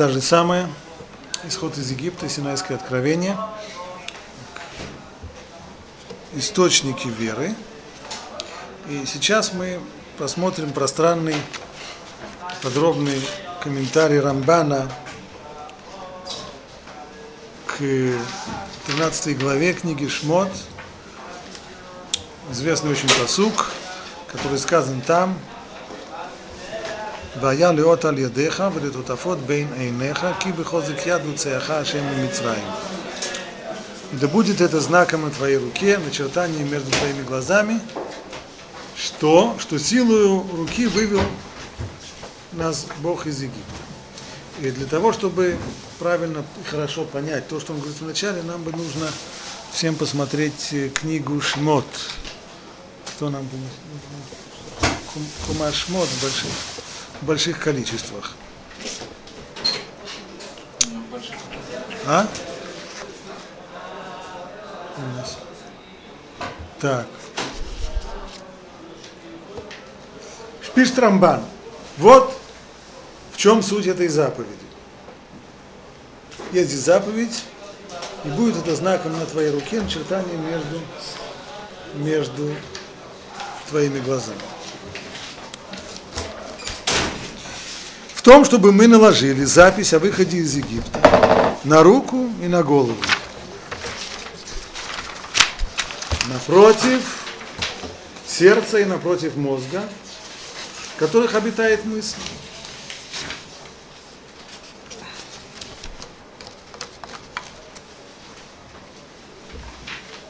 Та же самое, исход из Египта, Синайское откровение, источники веры. И сейчас мы посмотрим пространный, подробный комментарий Рамбана к 13 главе книги Шмот, известный очень посук, который сказан там, והיה לאות על ידיך ולטוטפות בין עיניך, כי בחוזק יד הוצאך השם ממצרים. Да будет это знаком на твоей руке, начертание между твоими глазами, что, что силою руки вывел нас Бог из Египта. И для того, чтобы правильно и хорошо понять то, что он говорит вначале, нам бы нужно всем посмотреть книгу Шмот. Кто нам Кума Шмот больших в больших количествах. А? Так. Пишет Рамбан. Вот в чем суть этой заповеди. Есть здесь заповедь, и будет это знаком на твоей руке, начертание между, между твоими глазами. Том, чтобы мы наложили запись о выходе из Египта на руку и на голову. Напротив сердца и напротив мозга, в которых обитает мысль.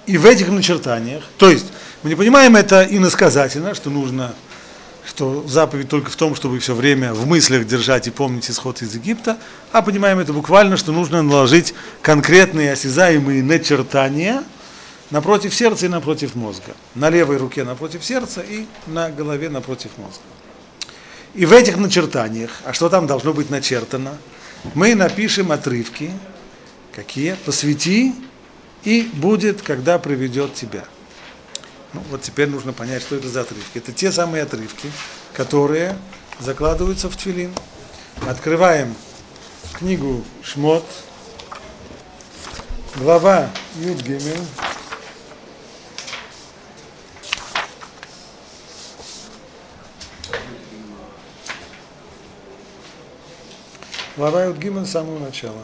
И в этих начертаниях, то есть мы не понимаем это иносказательно, что нужно что заповедь только в том, чтобы все время в мыслях держать и помнить исход из Египта, а понимаем это буквально, что нужно наложить конкретные осязаемые начертания напротив сердца и напротив мозга. На левой руке напротив сердца и на голове напротив мозга. И в этих начертаниях, а что там должно быть начертано, мы напишем отрывки, какие, посвяти, и будет, когда приведет тебя. Ну, вот теперь нужно понять, что это за отрывки. Это те самые отрывки, которые закладываются в тфилин. Открываем книгу Шмот, глава Юд Гимель. Глава Юд Гимель с самого начала.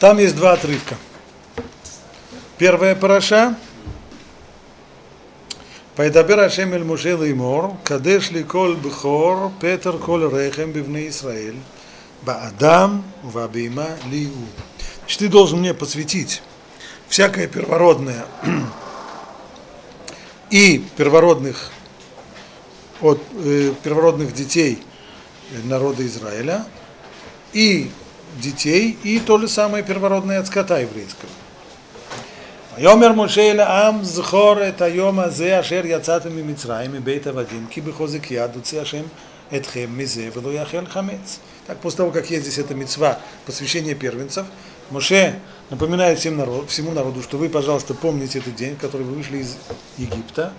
Там есть два отрывка. Первая параша. Пайдабер Ашем эль Муше леймор, кадеш ли кол бхор, петер кол рехем бивне Исраэль, баадам вабима лиу. Значит, ты должен мне посвятить всякое первородное и первородных от э, первородных детей народа Израиля и детей и то же самое первородное от скота еврейского. Йомер Мошеля Ам Зхор это Йома Зе Ашер Яцатам Мицраим и Бейта Вадим Ки Бехозик Яду Ашем Этхем Мизе Вело Яхел Хамец. Так, после того, как есть здесь эта мецва посвящение первенцев, Моше напоминает всем народ, всему народу, что вы, пожалуйста, помните этот день, в который вы вышли из Египта,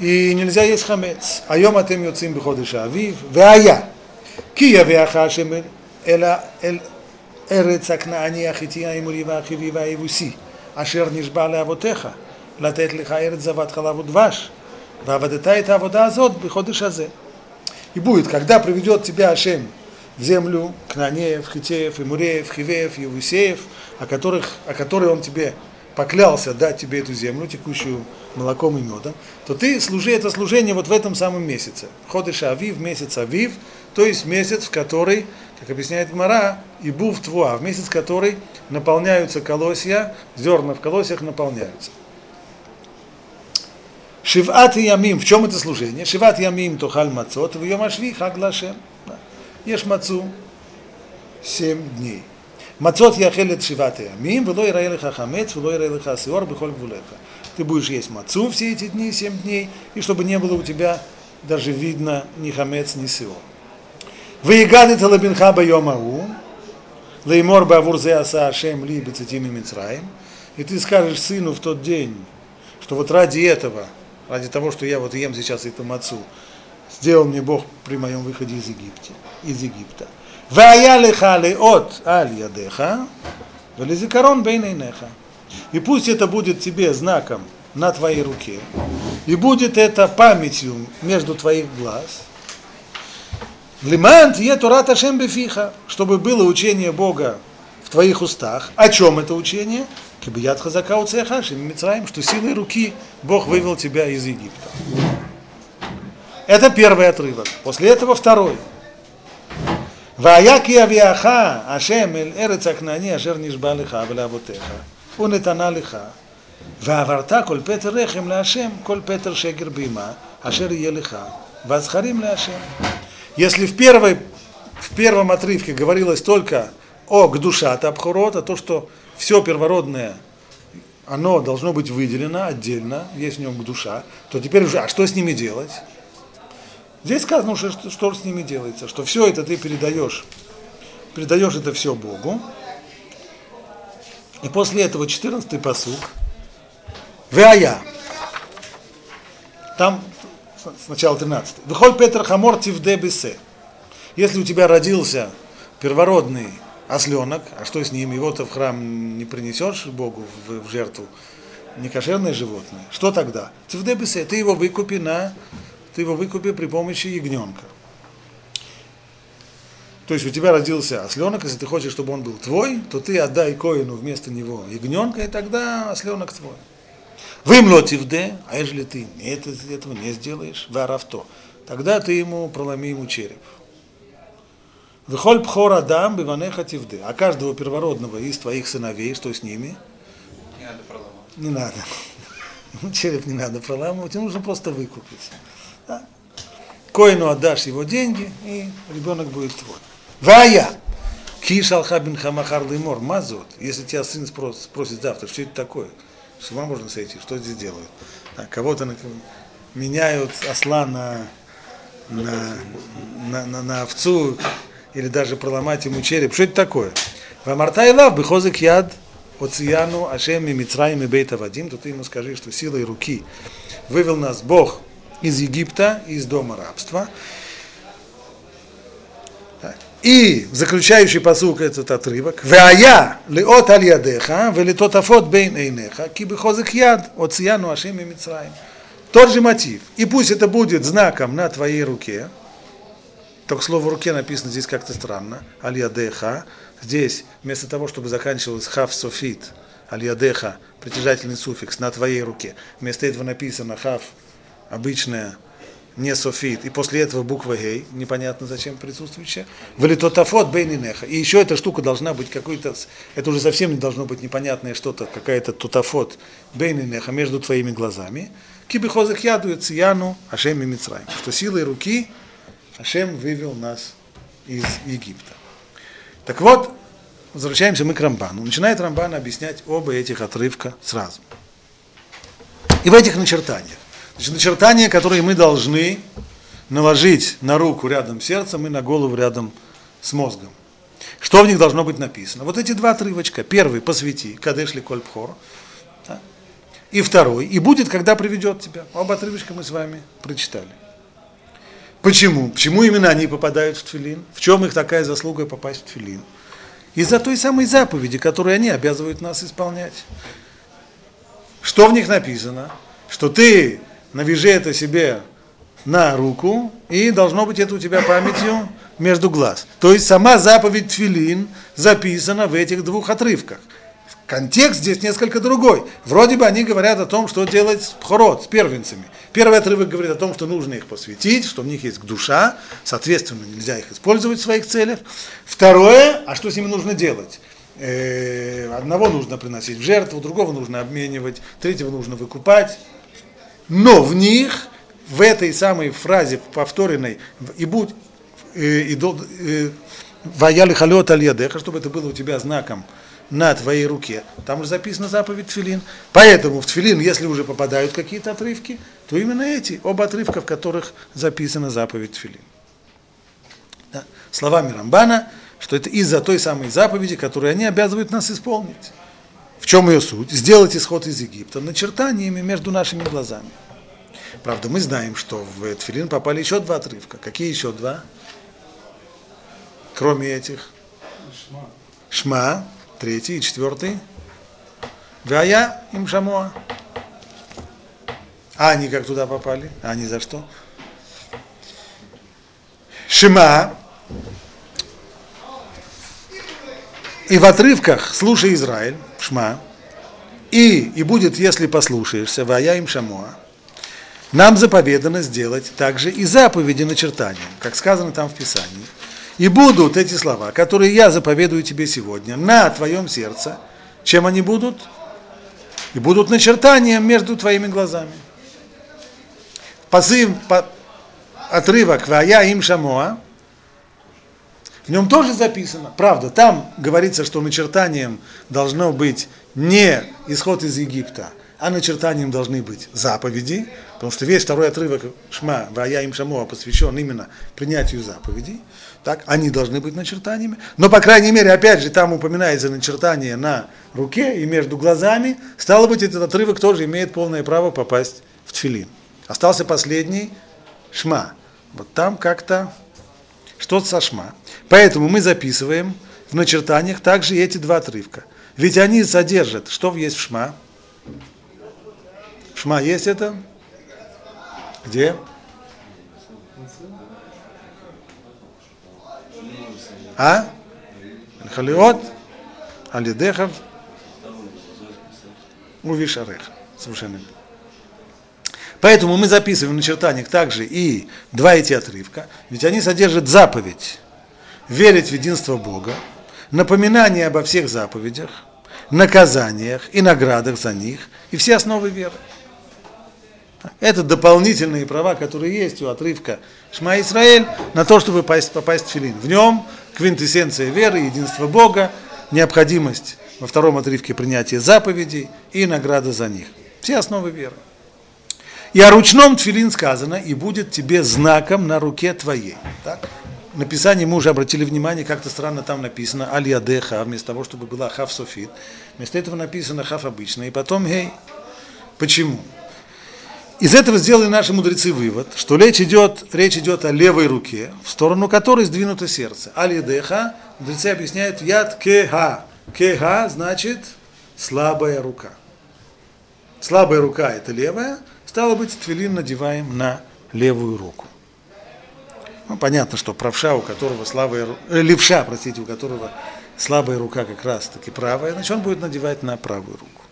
и нельзя есть хамец. Айом атем йоцим бходыша авив, веая. Ки явеаха ашем Эля эль Эрец Акнаани Ахития Имурива Ахивива Ивуси, Ашер Нишбаля Авотеха, Латет Лиха Эрец Зават Халаву Дваш, Вавадета это Авода Азот, Биходыш Азе. И будет, когда приведет тебя Ашем в землю Кнанеев, Хитеев, Имуреев, Хивеев, Евусеев, о, которых, о которой он тебе поклялся дать тебе эту землю, текущую молоком и медом, то ты служи это служение вот в этом самом месяце. Ходишь Авив, месяц Авив, то есть месяц, в который, как объясняет Мара, и був твуа, в месяц, в который наполняются колосья, зерна в колосьях наполняются. Шиват ямим, в чем это служение? Шиват ямим тохаль мацот, в йомашви хаглашем. Ешь мацу семь дней. Мацот яхел шивате. шиват ямим, вело ирае леха хамец, вело ирае леха асиор, бихоль гвулеха. Ты будешь есть мацу все эти дни, семь дней, и чтобы не было у тебя даже видно ни хамец, ни сиор. Ваегады лабинха байомау, леймор бавурзе аса ашем ли бецитими митраем. И ты скажешь сыну в тот день, что вот ради этого, ради того, что я вот ем сейчас эту мацу, сделал мне Бог при моем выходе из Египта. Из Египта. והיה לך לאות על ידיך ולזיכרון בין עיניך. И пусть это будет тебе знаком на твоей руке, и будет это памятью между твоих глаз. Лиман тие Торат Ашем бефиха, чтобы было учение Бога в твоих устах. О чем это учение? Кибият хазака у цехаши, Мицраим, что силой руки Бог вывел тебя из Египта. Это первый отрывок. После этого второй. והיה כי אביאך השם אל ארץ הכנעני אשר נשבע לך ולאבותיך ונתנה לך ועברת כל פטר רחם להשם כל פטר שקר בהמה אשר יהיה לך והזכרים להשם. Если в, первой, в первом отрывке говорилось только о гдушат абхурот, а то, что все первородное, оно должно быть выделено отдельно, есть в нем душа, то теперь уже, а что с ними делать? Здесь сказано, что, что, с ними делается, что все это ты передаешь, передаешь это все Богу. И после этого 14-й посуг. Веая. Там сначала 13. Выхоль Петр Хамор Тивде Бесе. Если у тебя родился первородный осленок, а что с ним? Его-то в храм не принесешь Богу в, в жертву, не кошерное животное. Что тогда? Тивде Бесе, ты его выкупи на ты его выкупи при помощи ягненка. То есть у тебя родился осленок, если ты хочешь, чтобы он был твой, то ты отдай коину вместо него ягненка, и тогда осленок твой. Вымлотив де, а если ты это, этого не сделаешь, варавто, тогда ты ему проломи ему череп. Выхоль пхор адам биванеха тивде, а каждого первородного из твоих сыновей, что с ними? Не надо проламывать. Не надо. Череп не надо проламывать, нужно просто выкупить. Да? Коину отдашь его деньги, и ребенок будет твой. Вая! Киш алхабин хамахар лимор, мазот. Если тебя сын спросит, спросит завтра, что это такое? С ума можно сойти, что здесь делают? Да, кого-то на, меняют осла на, на, на, на, на овцу, или даже проломать ему череп. Что это такое? Вамартай лав бихозик яд оцияну ашем и мицраим и бейта вадим, то ты ему скажи, что силой руки вывел нас Бог из Египта, из дома рабства. И заключающий посук этот отрывок. Вая леот аль ядеха, велитот афот бейн эйнеха, ки бихозек яд, оцияну ашем и мицраим. Тот же мотив. И пусть это будет знаком на твоей руке. Только слово руке написано здесь как-то странно. Аль ядеха. Здесь вместо того, чтобы заканчивалось хав софит, аль ядеха, притяжательный суффикс на твоей руке. Вместо этого написано хав обычная, не софит, и после этого буква гей, непонятно зачем присутствующая, валитотафот бейнинеха. И еще эта штука должна быть какой-то, это уже совсем не должно быть непонятное что-то, какая-то тутафот бейнинеха между твоими глазами. Кибихозах ядует цияну Ашем и Мицраим. Что силой руки Ашем вывел нас из Египта. Так вот, возвращаемся мы к Рамбану. Начинает Рамбан объяснять оба этих отрывка сразу. И в этих начертаниях Значит, начертания, которые мы должны наложить на руку рядом с сердцем и на голову рядом с мозгом. Что в них должно быть написано? Вот эти два отрывочка. Первый – посвяти, кадешли кольпхор. Да? И второй – и будет, когда приведет тебя. Оба отрывочка мы с вами прочитали. Почему? Почему именно они попадают в тфилин? В чем их такая заслуга попасть в тфилин? Из-за той самой заповеди, которую они обязывают нас исполнять. Что в них написано? Что ты навяжи это себе на руку, и должно быть это у тебя памятью между глаз. То есть сама заповедь Твилин записана в этих двух отрывках. Контекст здесь несколько другой. Вроде бы они говорят о том, что делать с пхорот, с первенцами. Первый отрывок говорит о том, что нужно их посвятить, что в них есть душа, соответственно, нельзя их использовать в своих целях. Второе, а что с ними нужно делать? Э, одного нужно приносить в жертву, другого нужно обменивать, третьего нужно выкупать, но в них, в этой самой фразе повторенной, и будь, э, и, и, ваяли халет аль чтобы это было у тебя знаком на твоей руке. Там уже записана заповедь Тфилин. Поэтому в Тфилин, если уже попадают какие-то отрывки, то именно эти, оба отрывка, в которых записана заповедь Тфилин. Да. Словами Рамбана, что это из-за той самой заповеди, которую они обязывают нас исполнить. В чем ее суть? Сделать исход из Египта начертаниями между нашими глазами. Правда, мы знаем, что в Тфилин попали еще два отрывка. Какие еще два? Кроме этих. Шма. Шма, третий и четвертый. Вая им шамоа. А они как туда попали? А они за что? Шима. И в отрывках «Слушай, Израиль», Шма, и, и будет, если послушаешься, Вая им Шамоа, нам заповедано сделать также и заповеди начертанием, как сказано там в Писании. И будут эти слова, которые я заповедую тебе сегодня, на твоем сердце, чем они будут? И будут начертанием между твоими глазами. Позыв, по, отрывок «Вая им шамоа», в нем тоже записано, правда, там говорится, что начертанием должно быть не исход из Египта, а начертанием должны быть заповеди, потому что весь второй отрывок Шма, Вая им Шамоа посвящен именно принятию заповедей, так, они должны быть начертаниями, но, по крайней мере, опять же, там упоминается начертание на руке и между глазами, стало быть, этот отрывок тоже имеет полное право попасть в тфилин. Остался последний Шма. Вот там как-то что-то со Шма. Поэтому мы записываем в начертаниях также эти два отрывка. Ведь они содержат, что есть в Шма? В Шма есть это? Где? А? Халиот, Алидехов, Увишарех. Совершенно. Поэтому мы записываем в начертаниях также и два эти отрывка, ведь они содержат заповедь верить в единство Бога, напоминание обо всех заповедях, наказаниях и наградах за них, и все основы веры. Это дополнительные права, которые есть у отрывка Шма Исраэль на то, чтобы попасть, попасть в Филин. В нем квинтэссенция веры, единство Бога, необходимость во втором отрывке принятия заповедей и награда за них. Все основы веры. И о ручном тфилин сказано, и будет тебе знаком на руке твоей. Так? Написании мы уже обратили внимание, как-то странно там написано аль-ядеха, вместо того, чтобы была хав софит. Вместо этого написано хав обычно, и потом гей. Почему? Из этого сделали наши мудрецы вывод, что речь идет, речь идет о левой руке, в сторону которой сдвинуто сердце. Аль-ядеха, мудрецы объясняют, яд кеха. Кеха значит слабая рука. Слабая рука это левая, Стало быть, твилин надеваем на левую руку. Ну, понятно, что правша, у которого слабая, э, левша, простите, у которого слабая рука как раз таки правая, значит, он будет надевать на правую руку.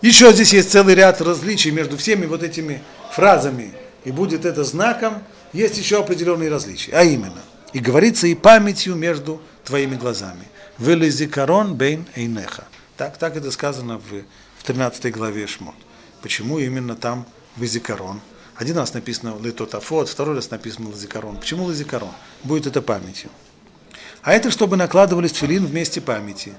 Еще здесь есть целый ряд различий между всеми вот этими фразами, и будет это знаком, есть еще определенные различия, а именно, и говорится и памятью между твоими глазами. Велизикарон бейн эйнеха. Так, так это сказано в, в 13 главе Шмот. Почему именно там Визикарон? Один раз написано Литотафот, второй раз написано Лазикарон. Почему Лазикарон? Будет это памятью. А это чтобы накладывались тфилин вместе памяти.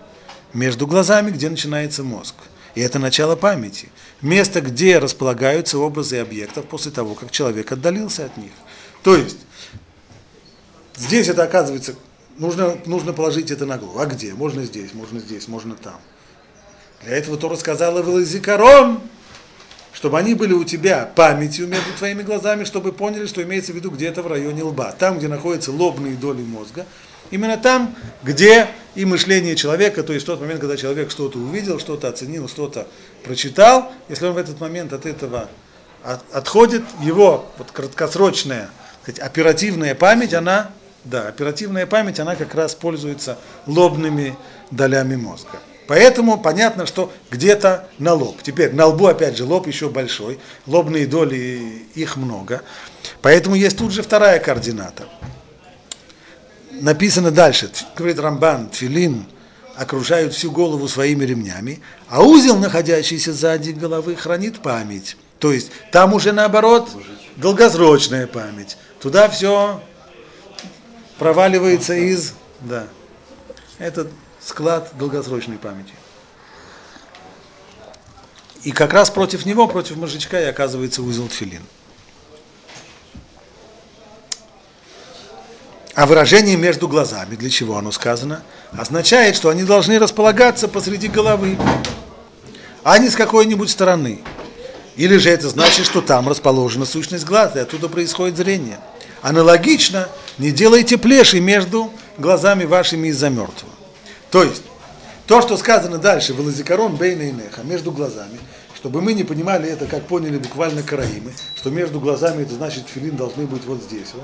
Между глазами, где начинается мозг. И это начало памяти. Место, где располагаются образы объектов после того, как человек отдалился от них. То есть, здесь это оказывается, нужно, нужно положить это на голову. А где? Можно здесь, можно здесь, можно там. Для этого Тора сказала Велазикарон, чтобы они были у тебя памятью между твоими глазами, чтобы поняли, что имеется в виду где-то в районе лба, там, где находятся лобные доли мозга, именно там, где и мышление человека, то есть тот момент, когда человек что-то увидел, что-то оценил, что-то прочитал, если он в этот момент от этого от, отходит, его вот краткосрочная, сказать, оперативная память, она, да, оперативная память, она как раз пользуется лобными долями мозга. Поэтому понятно, что где-то на лоб. Теперь на лбу, опять же, лоб еще большой, лобные доли, их много. Поэтому есть тут же вторая координата. Написано дальше, говорит Рамбан, Тфилин окружают всю голову своими ремнями, а узел, находящийся сзади головы, хранит память. То есть там уже наоборот долгосрочная память. Туда все проваливается из... Да. Это склад долгосрочной памяти. И как раз против него, против мозжечка и оказывается узел тфилин. А выражение между глазами, для чего оно сказано, означает, что они должны располагаться посреди головы, а не с какой-нибудь стороны. Или же это значит, что там расположена сущность глаз, и оттуда происходит зрение. Аналогично, не делайте плеши между глазами вашими из-за мертвого. То есть, то, что сказано дальше, Велазикарон Бейна и Неха, между глазами, чтобы мы не понимали это, как поняли буквально караимы, что между глазами это значит филин должны быть вот здесь. Вот.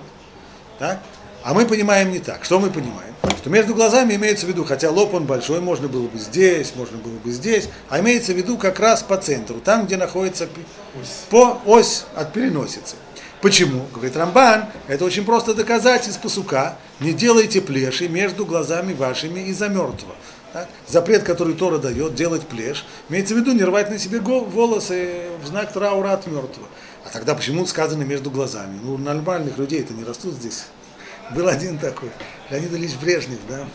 Так? А мы понимаем не так. Что мы понимаем? Что между глазами имеется в виду, хотя лоб он большой, можно было бы здесь, можно было бы здесь, а имеется в виду как раз по центру, там, где находится по ось от переносицы. Почему? Говорит Рамбан, это очень просто доказать из посука. Не делайте плеши между глазами вашими из-за мертвого. Так? Запрет, который Тора дает, делать плешь, имеется в виду не рвать на себе волосы в знак траура от мертвого. А тогда почему сказано между глазами? Ну, нормальных людей это не растут здесь. Был один такой, Леонид Ильич Брежнев, да.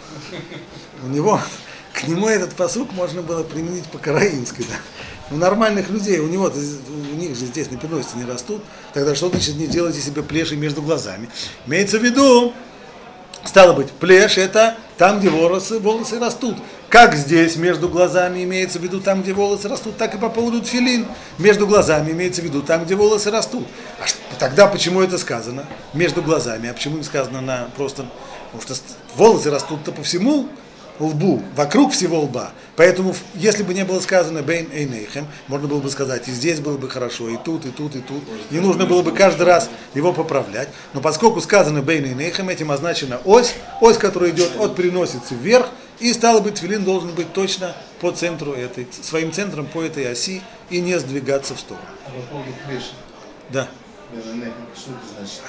У него, к нему этот посук можно было применить по-караимски, да. У нормальных людей, у него, у них же здесь на переносице не растут, тогда что значит не делайте себе плеши между глазами? Имеется в виду, Стало быть, плешь это там, где волосы, волосы растут. Как здесь между глазами имеется в виду там, где волосы растут, так и по поводу тфилин. Между глазами имеется в виду там, где волосы растут. А тогда почему это сказано? Между глазами. А почему не сказано на просто... Потому что волосы растут-то по всему лбу, вокруг всего лба. Поэтому, если бы не было сказано Бейн Эйнейхем, можно было бы сказать, и здесь было бы хорошо, и тут, и тут, и тут. Не нужно было бы каждый раз его поправлять. Но поскольку сказано Бейн Эйнейхем, этим означена ось, ось, которая идет от переносицы вверх, и стало быть, твилин должен быть точно по центру этой, своим центром по этой оси и не сдвигаться в сторону. А? Да.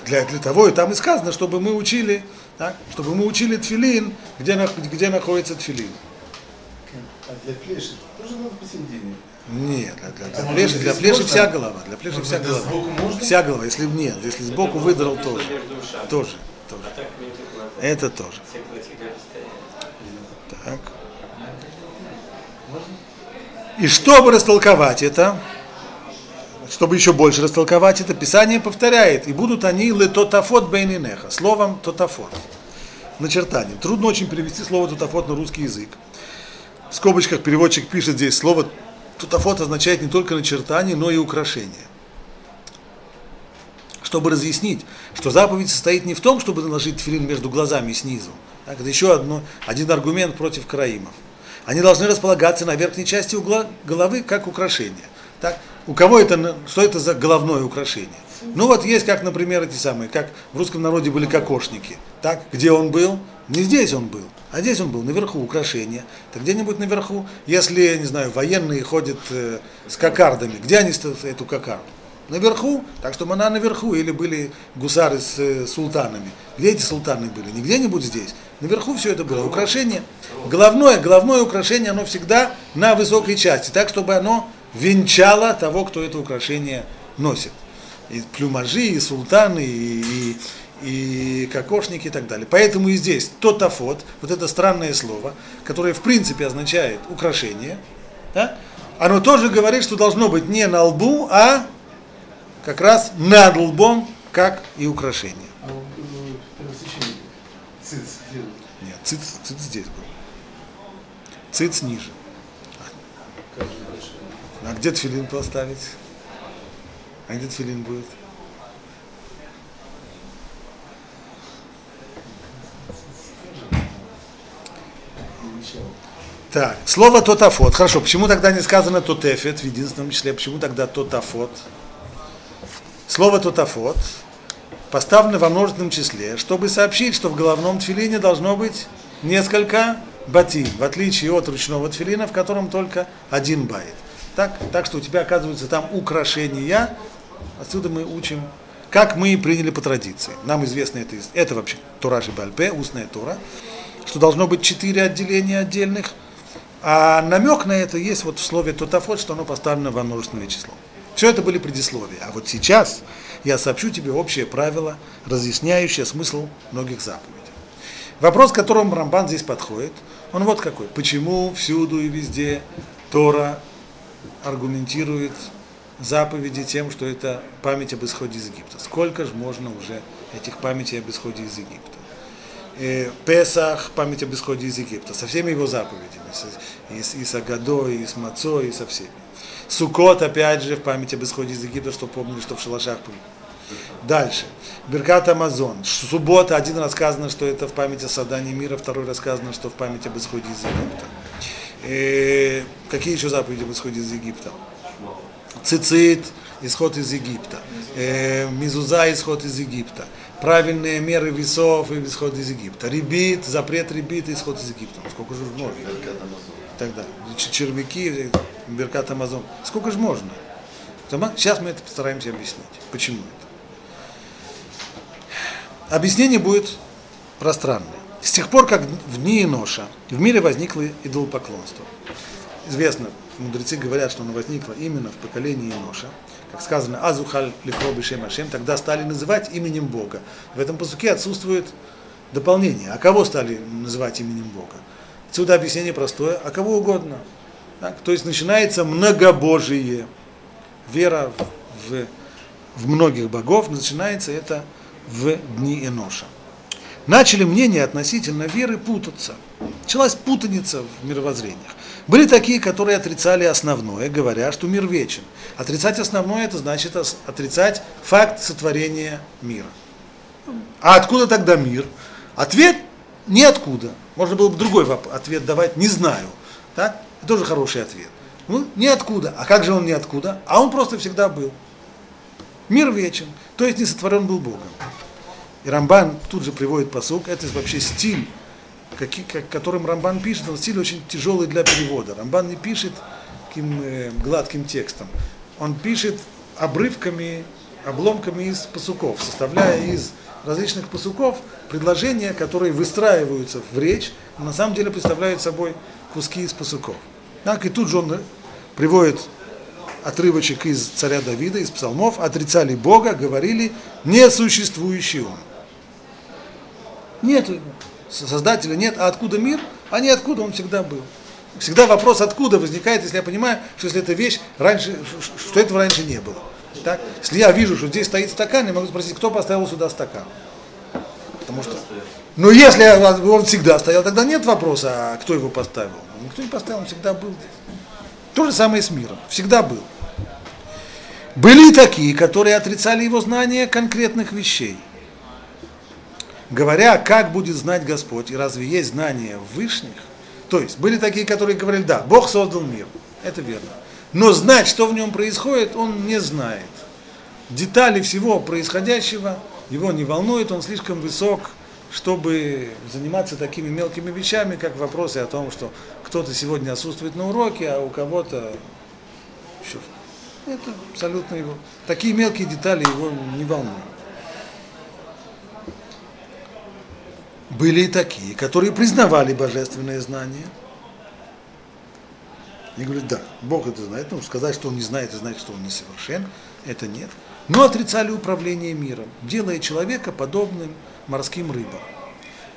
Для, для того и там и сказано, чтобы мы учили, так, чтобы мы учили тфилин, где, где находится тфилин. А для плеши тоже надо посередине. Нет, для, для, для А плеши, для плеши можно? вся голова, для плеши Может, вся это голова. сбоку можно? Вся голова, если нет, если сбоку выдрал тоже. Тоже, тоже. А так. Это тоже. Так. И чтобы растолковать это, чтобы еще больше растолковать это, Писание повторяет, и будут они летотафот бейнинеха, словом тотафот, начертанием. Трудно очень перевести слово тотафот на русский язык. В скобочках переводчик пишет здесь, слово тотафот означает не только начертание, но и украшение. Чтобы разъяснить, что заповедь состоит не в том, чтобы наложить тфилин между глазами снизу. Так, это еще одно, один аргумент против караимов. Они должны располагаться на верхней части угла головы как украшение. Так? У кого это, что это за головное украшение? Ну вот есть, как, например, эти самые, как в русском народе были кокошники. Так, где он был? Не здесь он был, а здесь он был, наверху, украшение. Так где-нибудь наверху, если, не знаю, военные ходят э, с кокардами, где они эту кокарду? Наверху, так что она наверху, или были гусары с э, султанами. Где эти султаны были? Не где-нибудь здесь. Наверху все это было. Украшение. Головное, головное украшение, оно всегда на высокой части, так, чтобы оно венчало того, кто это украшение носит. И плюмажи, и султаны, и, и, и кокошники и так далее. Поэтому и здесь тотафот, вот это странное слово, которое в принципе означает украшение, да, оно тоже говорит, что должно быть не на лбу, а как раз над лбом, как и украшение. А э? Нет, циц, циц здесь был. Циц ниже. А где тфилин поставить? А где тфилин будет? Так, слово тотафот. Хорошо, почему тогда не сказано тотефет в единственном числе? Почему тогда тотафот? Слово тотафот поставлено во множественном числе, чтобы сообщить, что в головном тфилине должно быть несколько батим, в отличие от ручного тфилина, в котором только один байт. Так, так что у тебя оказывается там украшения. Отсюда мы учим, как мы и приняли по традиции. Нам известно это, это вообще Тураши Бальпе, устная Тора, что должно быть четыре отделения отдельных, а намек на это есть вот в слове тотафот, что оно поставлено во множественное число. Все это были предисловия. А вот сейчас я сообщу тебе общее правило, разъясняющее смысл многих заповедей. Вопрос, к которому Рамбан здесь подходит, он вот какой. Почему всюду и везде Тора аргументирует заповеди тем, что это память об исходе из Египта? Сколько же можно уже этих памятей об исходе из Египта? э, Песах, память об исходе из Египта, со всеми его заповедями, и с, и с Агадой, и с Мацой, и со всеми. Сукот, опять же, в память об исходе из Египта, что помнили, что в шалашах были. Дальше. Беркат Амазон. Суббота, один рассказано, что это в память о создании мира, второй рассказано, что в память об исходе из Египта. Э, какие еще заповеди об исходе из Египта? Цицит, исход из Египта. Э, мизуза, исход из Египта. Правильные меры весов и исход из Египта. Ребит, запрет ребит и исход из Египта. Ну, Сколько же можно? И. Ч- Червяки, Беркат Амазон. Сколько же можно? Сейчас мы это постараемся объяснить. Почему это? Объяснение будет пространное. С тех пор, как в дни Иноша в мире возникло идолопоклонство. Известно, мудрецы говорят, что оно возникло именно в поколении Иноша. Как сказано, Азухаль ликроби шем Ашем, тогда стали называть именем Бога. В этом посуке отсутствует дополнение. А кого стали называть именем Бога? Отсюда объяснение простое, а кого угодно. Так? То есть начинается многобожие. Вера в, в многих богов начинается это в дни Иноша. Начали мнения относительно веры путаться. Началась путаница в мировоззрениях. Были такие, которые отрицали основное, говоря, что мир вечен. Отрицать основное, это значит отрицать факт сотворения мира. А откуда тогда мир? Ответ – ниоткуда. Можно было бы другой ответ давать – не знаю. Так? Это тоже хороший ответ. Ну, ниоткуда. А как же он ниоткуда? А он просто всегда был. Мир вечен, то есть не сотворен был Богом. И Рамбан тут же приводит посук, это вообще стиль, каки- как- которым Рамбан пишет, он стиль очень тяжелый для перевода. Рамбан не пишет таким э, гладким текстом, он пишет обрывками, обломками из посуков, составляя из различных посуков предложения, которые выстраиваются в речь, но на самом деле представляют собой куски из посуков. Так, и тут же он приводит отрывочек из царя Давида, из псалмов, отрицали Бога, говорили, несуществующий он. Нет. Создателя нет, а откуда мир? А не откуда он всегда был. Всегда вопрос, откуда возникает, если я понимаю, что если эта вещь раньше, что этого раньше не было. Так? Если я вижу, что здесь стоит стакан, я могу спросить, кто поставил сюда стакан. Потому что, ну если он всегда стоял, тогда нет вопроса, а кто его поставил. Никто не поставил, он всегда был здесь. То же самое с миром. Всегда был. Были такие, которые отрицали его знание конкретных вещей. Говоря, как будет знать Господь, и разве есть знание вышних? То есть, были такие, которые говорили, да, Бог создал мир, это верно. Но знать, что в нем происходит, он не знает. Детали всего происходящего его не волнует, он слишком высок, чтобы заниматься такими мелкими вещами, как вопросы о том, что кто-то сегодня отсутствует на уроке, а у кого-то еще. Это абсолютно его. Такие мелкие детали его не волнуют. Были и такие, которые признавали божественное знание. И говорят, да, Бог это знает. Ну, сказать, что он не знает, это значит, что он несовершен. Это нет. Но отрицали управление миром, делая человека подобным морским рыбам.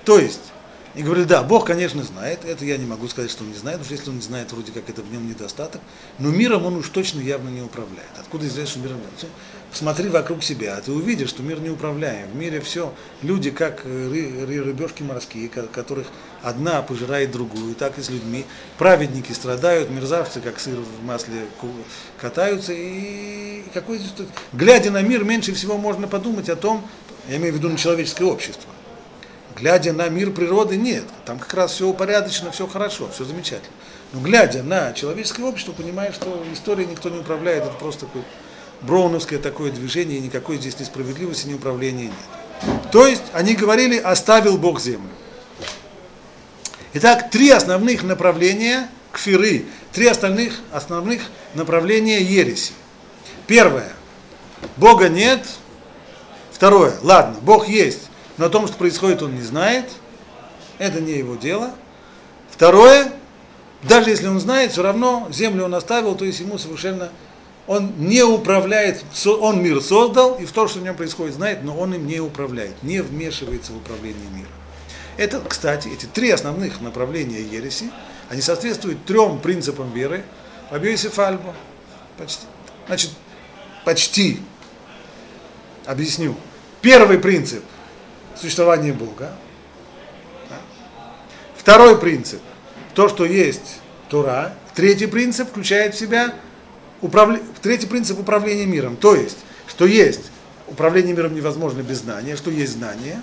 То есть, и говорили, да, Бог, конечно, знает, это я не могу сказать, что он не знает, потому что если он не знает, вроде как это в нем недостаток, но миром он уж точно явно не управляет. Откуда известно, что миром нет? Смотри вокруг себя, а ты увидишь, что мир не управляем. В мире все, люди как ры, ры, рыбешки морские, которых одна пожирает другую, так и с людьми. Праведники страдают, мерзавцы, как сыр в масле, катаются. И какой глядя на мир, меньше всего можно подумать о том, я имею в виду на человеческое общество, глядя на мир природы, нет. Там как раз все упорядочено, все хорошо, все замечательно. Но глядя на человеческое общество, понимаешь, что история никто не управляет, это просто такое броуновское такое движение, никакой здесь несправедливости, ни управления нет. То есть они говорили, оставил Бог землю. Итак, три основных направления кфиры, три остальных основных направления ереси. Первое. Бога нет. Второе. Ладно, Бог есть, но о том, что происходит, он не знает. Это не его дело. Второе. Даже если он знает, все равно землю он оставил, то есть ему совершенно он не управляет, он мир создал, и в то, что в нем происходит, знает, но он им не управляет, не вмешивается в управление миром. Это, кстати, эти три основных направления ереси, они соответствуют трем принципам веры. Рабиоси Фальбо. Почти. Значит, почти. Объясню. Первый принцип – существование Бога. Второй принцип. То, что есть Тура. Третий принцип включает в себя управля... третий принцип управления миром. То есть, что есть управление миром невозможно без знания, что есть знание,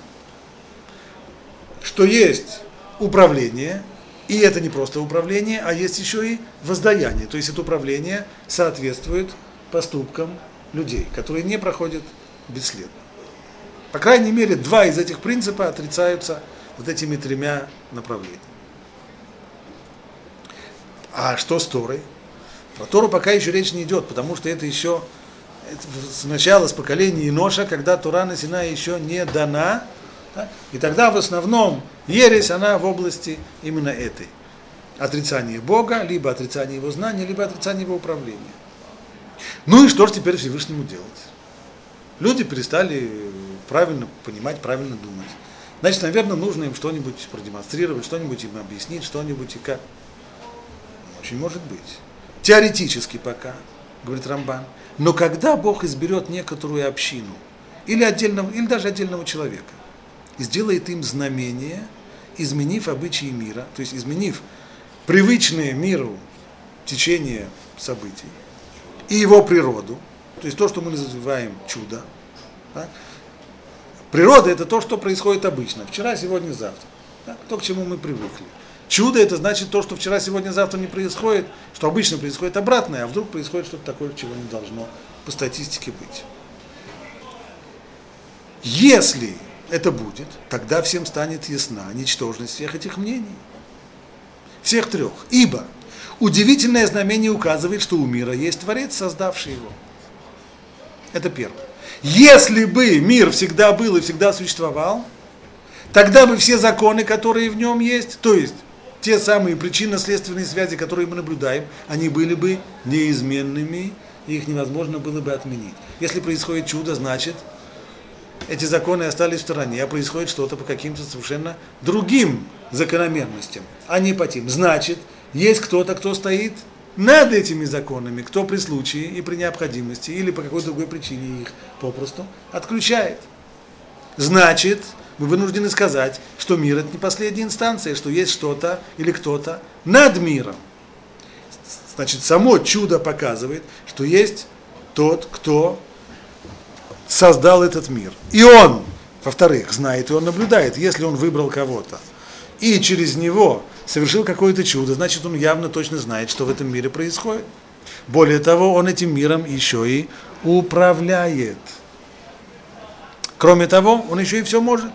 что есть управление, и это не просто управление, а есть еще и воздаяние. То есть это управление соответствует поступкам людей, которые не проходят бесследно. По крайней мере, два из этих принципов отрицаются вот этими тремя направлениями. А что с Торой? Про Тору пока еще речь не идет, потому что это еще это сначала с поколения Иноша, когда Тура на Синае еще не дана, да? и тогда в основном ересь, она в области именно этой. Отрицание Бога, либо отрицание Его знания, либо отрицание Его управления. Ну и что же теперь Всевышнему делать? Люди перестали правильно понимать, правильно думать. Значит, наверное, нужно им что-нибудь продемонстрировать, что-нибудь им объяснить, что-нибудь и как. Очень может быть. Теоретически пока, говорит Рамбан. Но когда Бог изберет некоторую общину, или, отдельного, или даже отдельного человека, и сделает им знамение, изменив обычаи мира, то есть изменив привычное миру течение событий и его природу, то есть то, что мы называем чудо. Да? Природа это то, что происходит обычно, вчера, сегодня, завтра. Да? То, к чему мы привыкли. Чудо это значит то, что вчера, сегодня, завтра не происходит, что обычно происходит обратное, а вдруг происходит что-то такое, чего не должно по статистике быть. Если это будет, тогда всем станет ясна ничтожность всех этих мнений. Всех трех. Ибо удивительное знамение указывает, что у мира есть Творец, создавший его. Это первое. Если бы мир всегда был и всегда существовал, тогда бы все законы, которые в нем есть, то есть те самые причинно-следственные связи, которые мы наблюдаем, они были бы неизменными, и их невозможно было бы отменить. Если происходит чудо, значит, эти законы остались в стороне, а происходит что-то по каким-то совершенно другим закономерностям, а не по тем. Значит, есть кто-то, кто стоит над этими законами, кто при случае и при необходимости или по какой-то другой причине их попросту отключает. Значит, мы вынуждены сказать, что мир это не последняя инстанция, что есть что-то или кто-то над миром. Значит, само чудо показывает, что есть тот, кто создал этот мир. И он, во-вторых, знает и он наблюдает, если он выбрал кого-то, и через него совершил какое-то чудо, значит, он явно точно знает, что в этом мире происходит. Более того, он этим миром еще и управляет. Кроме того, он еще и все может.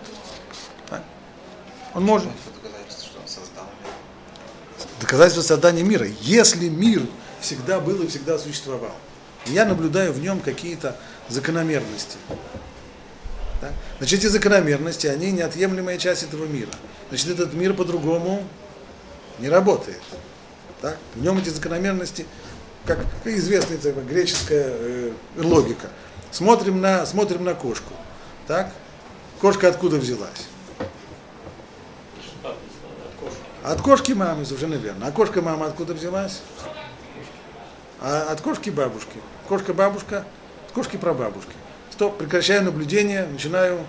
Он может. доказательство, создания мира. Если мир всегда был и всегда существовал, я наблюдаю в нем какие-то закономерности, да? значит, эти закономерности, они неотъемлемая часть этого мира. Значит, этот мир по-другому не работает. Да? В нем эти закономерности, как известная типа, греческая э, логика. Смотрим на, смотрим на кошку. Так? Кошка откуда взялась? От кошки мамы, совершенно верно. А кошка мама откуда взялась? А от кошки бабушки. Кошка бабушка, от кошки прабабушки. Стоп, прекращаю наблюдение, начинаю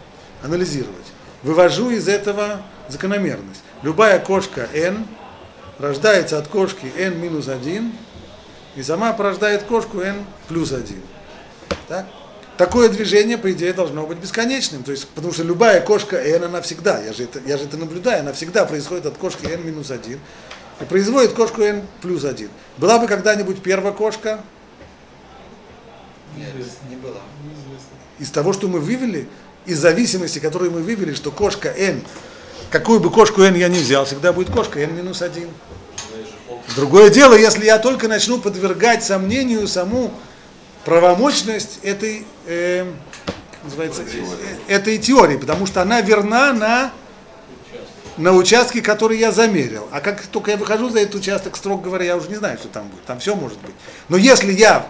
анализировать. Вывожу из этого закономерность. Любая кошка n рождается от кошки n минус 1 и сама порождает кошку n плюс 1. Так? Такое движение, по идее, должно быть бесконечным. То есть, потому что любая кошка n, она всегда, я же, это, я же это наблюдаю, она всегда происходит от кошки n минус 1 и производит кошку n плюс 1. Была бы когда-нибудь первая кошка? Нет, не было. Из того, что мы вывели, из зависимости, которую мы вывели, что кошка n, какую бы кошку n я ни взял, всегда будет кошка n минус 1. Другое дело, если я только начну подвергать сомнению саму правомочность этой, э, как называется, э, этой теории, потому что она верна на, на участке, который я замерил. А как только я выхожу за этот участок, строго говоря, я уже не знаю, что там будет. Там все может быть. Но если я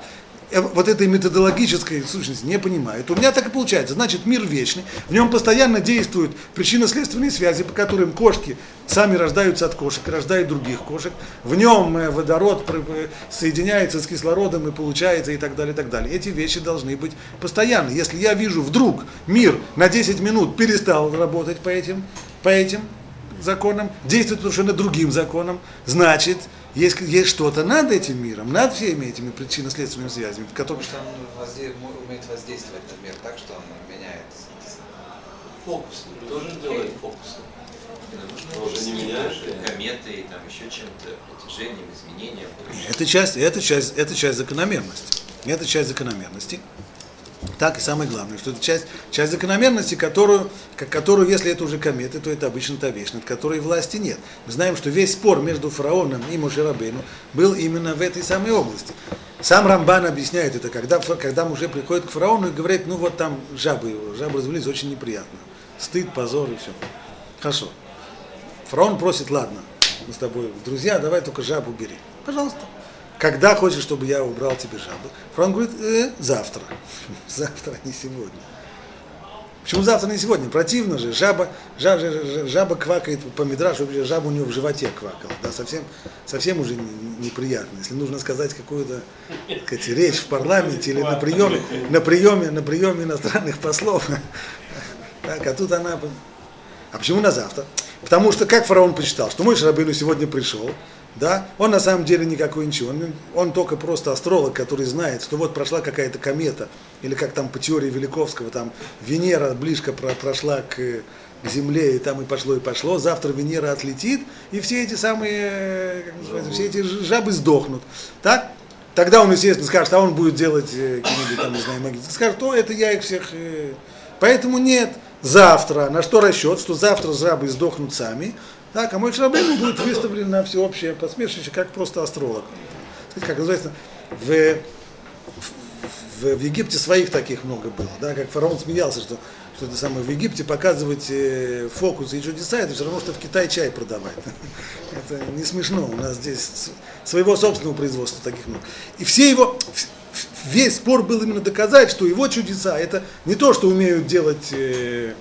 э, вот этой методологической сущности не понимаю, то у меня так и получается. Значит, мир вечный, в нем постоянно действуют причинно-следственные связи, по которым кошки сами рождаются от кошек, рождают других кошек. В нем э, водород э, соединяется с кислородом и получается и так далее, и так далее. Эти вещи должны быть постоянны. Если я вижу вдруг мир на 10 минут перестал работать по этим, по этим законом, действует совершенно другим законом, значит, есть, есть что-то над этим миром, над всеми этими причинно-следственными связями, которые... Потому что он возде... умеет воздействовать на мир так, что он меняет. Фокус. Тоже делает фокус. Но уже не меняешь. Кометы и там еще чем-то, притяжением, изменением. Это часть, это часть, это часть закономерности. Это часть закономерности. Так и самое главное, что это часть, часть закономерности, которую, которую, если это уже кометы, то это обычно та вещь, над которой власти нет. Мы знаем, что весь спор между фараоном и Мушерабейну был именно в этой самой области. Сам Рамбан объясняет это, когда, когда Муше приходит к фараону и говорит, ну вот там жабы, жабы развелись очень неприятно. Стыд, позор и все. Хорошо. Фараон просит, ладно, мы с тобой друзья, давай только жабу бери. Пожалуйста. Когда хочешь, чтобы я убрал тебе жабы? Фараон говорит, «Э, завтра. Завтра, не сегодня. Почему завтра, не сегодня? Противно же, жаба, жаба, жаба, квакает по мидрашу, жаба у него в животе квакала. Да, совсем, совсем уже не- неприятно. Если нужно сказать какую-то сказать, речь в парламенте или на приеме, на приеме, на приеме иностранных послов. Так, а тут она а почему на завтра? Потому что как фараон посчитал, что мой Шарабейну сегодня пришел, да, он на самом деле никакой ничего, он, он только просто астролог, который знает, что вот прошла какая-то комета, или как там по теории Великовского, там Венера близко про- прошла к, к Земле, и там и пошло, и пошло, завтра Венера отлетит, и все эти самые, как называется, все эти жабы сдохнут, так? Тогда он, естественно, скажет, а он будет делать э, там, не знаю, магические. Скажет, о, это я их всех... э». Поэтому нет, завтра, на что расчет, что завтра жабы сдохнут сами, так, а мой Шрабейн будет выставлен на всеобщее посмешище, как просто астролог. Знаете, как называется, в, в, в Египте своих таких много было, да, как фараон смеялся, что, что это самое, в Египте показывать э, фокусы и чудеса, это все равно, что в Китае чай продавать. Это не смешно, у нас здесь своего собственного производства таких много. И все его, весь спор был именно доказать, что его чудеса, это не то, что умеют делать э,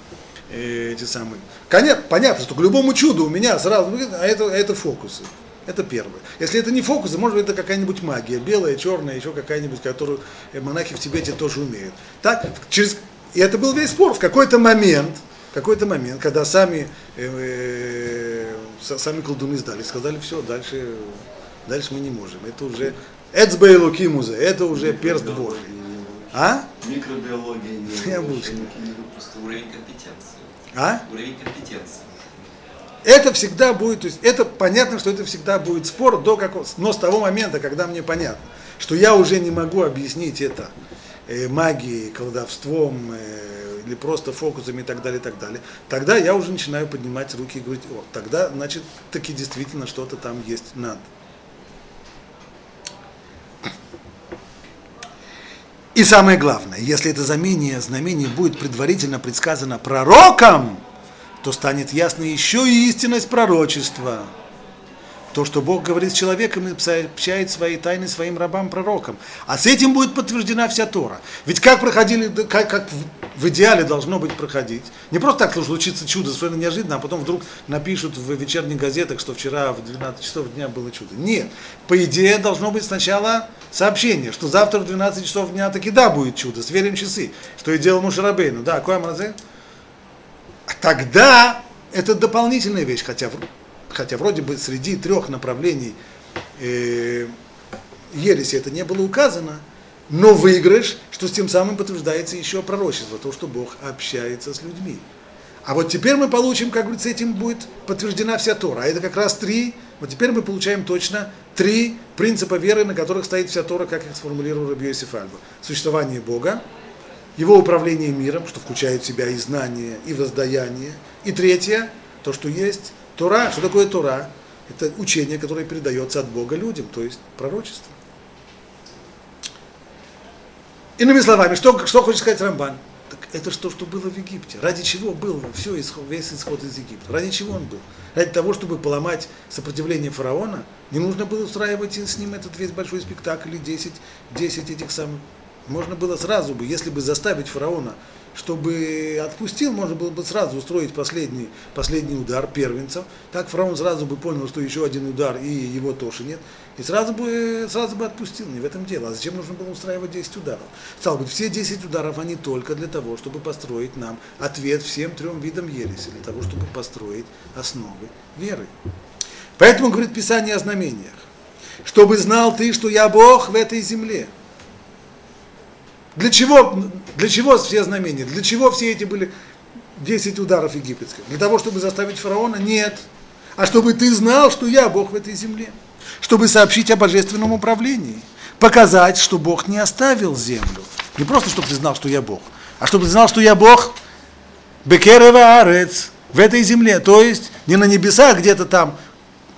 эти самые. Конечно, понятно, что к любому чуду у меня сразу, ну, а это, это фокусы. Это первое. Если это не фокусы, может быть, это какая-нибудь магия, белая, черная, еще какая-нибудь, которую монахи в Тибете тоже умеют. Так, через... И это был весь спор. В какой-то момент, какой-то момент, когда сами, э, э, са- сами колдуны сдали, сказали, все, дальше, дальше мы не можем. Это уже Эцбей Лукимузе, это уже перст Божий. А? Микробиологии не не выпускали. Просто уровень компетенции. А? Уровень компетенции. Это всегда будет, то есть это понятно, что это всегда будет спор до какого, но с того момента, когда мне понятно, что я уже не могу объяснить это э, магией, колдовством э, или просто фокусами и так далее, и так далее, тогда я уже начинаю поднимать руки и говорить, о, тогда, значит, таки действительно что-то там есть надо. И самое главное, если это знамение, знамение будет предварительно предсказано пророком, то станет ясна еще и истинность пророчества. То, что Бог говорит с человеком и сообщает свои тайны своим рабам-пророкам. А с этим будет подтверждена вся Тора. Ведь как проходили, как, как в, идеале должно быть проходить. Не просто так случится чудо, совершенно неожиданно, а потом вдруг напишут в вечерних газетах, что вчера в 12 часов дня было чудо. Нет. По идее должно быть сначала сообщение, что завтра в 12 часов дня таки да будет чудо, сверим часы. Что и делал Мушарабейну. Да, Коам Разе? А тогда это дополнительная вещь, хотя, хотя вроде бы среди трех направлений э, ереси это не было указано, но выигрыш, что с тем самым подтверждается еще пророчество, то, что Бог общается с людьми. А вот теперь мы получим, как говорится, этим будет подтверждена вся Тора. А это как раз три, вот теперь мы получаем точно три принципа веры, на которых стоит вся Тора, как их сформулировал Раби Йосиф. Существование Бога, его управление миром, что включает в себя и знание, и воздаяние. И третье, то, что есть Тора. Что такое Тора? Это учение, которое передается от Бога людям, то есть пророчество. Иными словами, что, что хочет сказать Рамбан? Так это что, что было в Египте. Ради чего был все весь исход из Египта? Ради чего он был? Ради того, чтобы поломать сопротивление фараона? Не нужно было устраивать с ним этот весь большой спектакль и 10, 10 этих самых. можно было сразу бы, если бы заставить фараона, чтобы отпустил, можно было бы сразу устроить последний, последний удар первенцев. Так фараон сразу бы понял, что еще один удар и его тоже нет. И сразу бы, сразу бы отпустил, не в этом дело. А зачем нужно было устраивать 10 ударов? Стало быть, все 10 ударов, они только для того, чтобы построить нам ответ всем трем видам ереси, для того, чтобы построить основы веры. Поэтому говорит Писание о знамениях. Чтобы знал ты, что я Бог в этой земле. Для чего, для чего все знамения? Для чего все эти были 10 ударов египетских? Для того, чтобы заставить фараона? Нет. А чтобы ты знал, что я Бог в этой земле. Чтобы сообщить о божественном управлении. Показать, что Бог не оставил землю. Не просто, чтобы ты знал, что я Бог, а чтобы ты знал, что я Бог Бекерева Арец, в этой земле. То есть не на небесах где-то там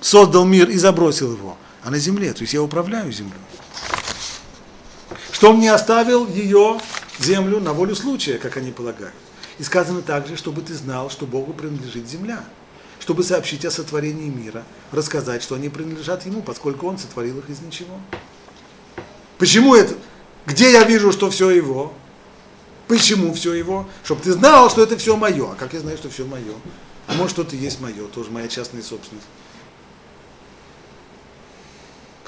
создал мир и забросил его, а на земле. То есть я управляю землей что он не оставил ее, землю, на волю случая, как они полагают. И сказано также, чтобы ты знал, что Богу принадлежит земля, чтобы сообщить о сотворении мира, рассказать, что они принадлежат Ему, поскольку Он сотворил их из ничего. Почему это? Где я вижу, что все Его? Почему все Его? Чтобы ты знал, что это все мое. А как я знаю, что все мое? А может, что-то есть мое, тоже моя частная собственность.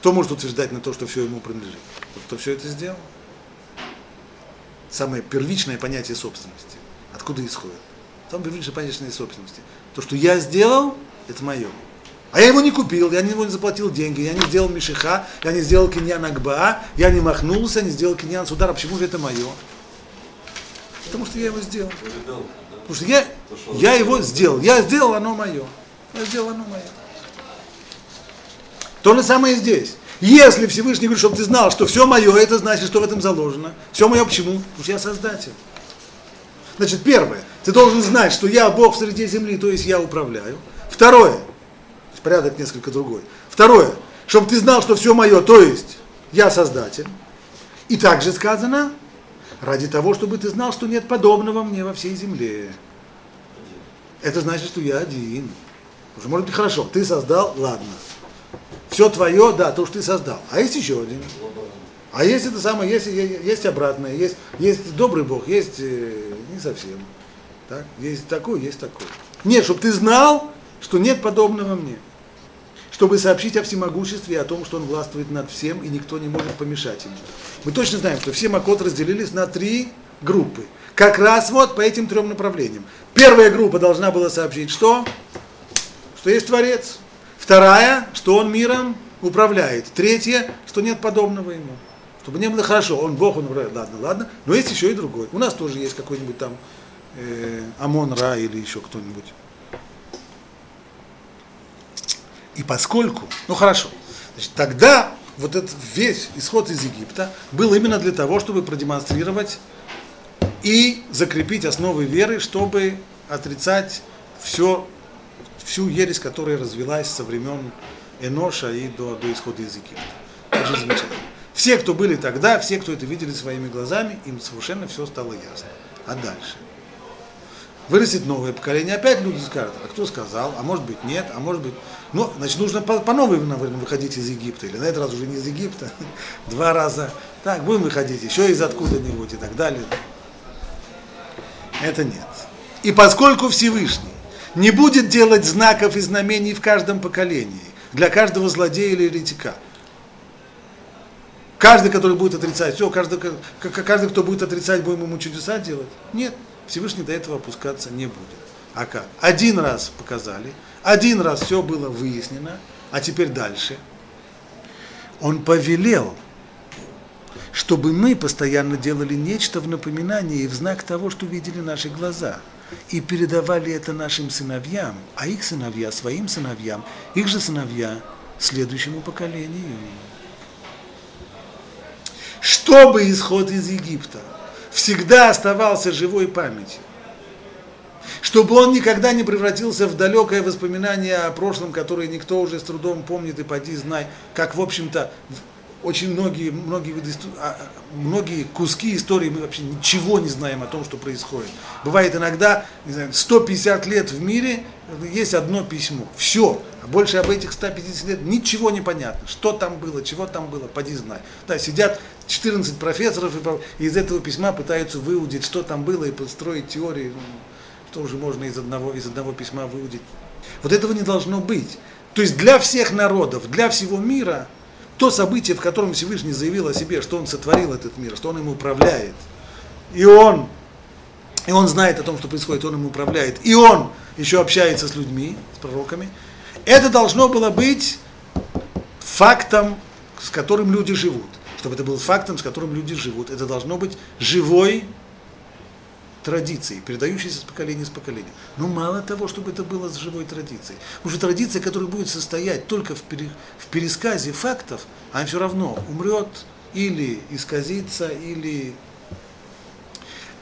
Кто может утверждать на то, что все ему принадлежит? Тот, кто все это сделал. Самое первичное понятие собственности. Откуда исходит? Самое первичное понятие собственности. То, что я сделал, это мое. А я его не купил, я него не заплатил деньги, я не сделал мишиха, я не сделал киньян акба, я не махнулся, не сделал киньян судара. Почему же это мое? Потому что я его сделал. Потому что я, я его сделал. Я сделал, оно мое. Я сделал, оно мое. То же самое и здесь. Если Всевышний говорит, чтобы ты знал, что все мое, это значит, что в этом заложено. Все мое почему? Потому что я создатель. Значит, первое, ты должен знать, что я Бог в среде земли, то есть я управляю. Второе, порядок несколько другой. Второе, чтобы ты знал, что все мое, то есть я создатель. И также сказано, ради того, чтобы ты знал, что нет подобного мне во всей земле. Это значит, что я один. Уже может быть хорошо, ты создал, ладно все твое, да, то, что ты создал. А есть еще один. А есть это самое, есть, есть обратное, есть, есть добрый Бог, есть э, не совсем. Так? Есть такой, есть такой. Нет, чтобы ты знал, что нет подобного мне. Чтобы сообщить о всемогуществе и о том, что он властвует над всем, и никто не может помешать ему. Мы точно знаем, что все Макот разделились на три группы. Как раз вот по этим трем направлениям. Первая группа должна была сообщить что? Что есть Творец. Вторая, что он миром управляет. Третье, что нет подобного ему. Чтобы не было хорошо, он Бог, он управляет. Ладно, ладно. Но есть еще и другой. У нас тоже есть какой-нибудь там э, Амон Ра или еще кто-нибудь. И поскольку, ну хорошо, значит, тогда вот этот весь исход из Египта был именно для того, чтобы продемонстрировать и закрепить основы веры, чтобы отрицать все всю ересь, которая развелась со времен Эноша и до, до исхода из Египта. Очень замечательно. Все, кто были тогда, все, кто это видели своими глазами, им совершенно все стало ясно. А дальше? Вырастет новое поколение, опять люди скажут, а кто сказал, а может быть нет, а может быть... Ну, значит, нужно по, по новой, наверное, выходить из Египта, или на этот раз уже не из Египта, два раза. Так, будем выходить еще из откуда-нибудь и так далее. Это нет. И поскольку Всевышний не будет делать знаков и знамений в каждом поколении, для каждого злодея или еретика. Каждый, который будет отрицать, все, каждый, каждый, кто будет отрицать, будем ему чудеса делать. Нет, Всевышний до этого опускаться не будет. А как? Один раз показали, один раз все было выяснено, а теперь дальше. Он повелел, чтобы мы постоянно делали нечто в напоминание и в знак того, что видели наши глаза – и передавали это нашим сыновьям, а их сыновья своим сыновьям, их же сыновья следующему поколению. Чтобы исход из Египта всегда оставался живой памятью, чтобы он никогда не превратился в далекое воспоминание о прошлом, которое никто уже с трудом помнит и поди знай, как, в общем-то, очень многие, многие, виды, а, многие куски истории мы вообще ничего не знаем о том, что происходит. Бывает иногда, не знаю, 150 лет в мире, есть одно письмо. Все. А больше об этих 150 лет ничего не понятно. Что там было, чего там было, поди знай. Да, сидят 14 профессоров и из этого письма пытаются выудить, что там было, и построить теории, ну, что уже можно из одного, из одного письма выудить. Вот этого не должно быть. То есть для всех народов, для всего мира, то событие, в котором Всевышний заявил о себе, что он сотворил этот мир, что он им управляет, и он, и он знает о том, что происходит, он им управляет, и он еще общается с людьми, с пророками, это должно было быть фактом, с которым люди живут. Чтобы это был фактом, с которым люди живут. Это должно быть живой традицией, передающейся с поколения в поколение. Но мало того, чтобы это было с живой традицией. Уже традиция, которая будет состоять только в, пере, в пересказе фактов, она все равно умрет или исказится, или...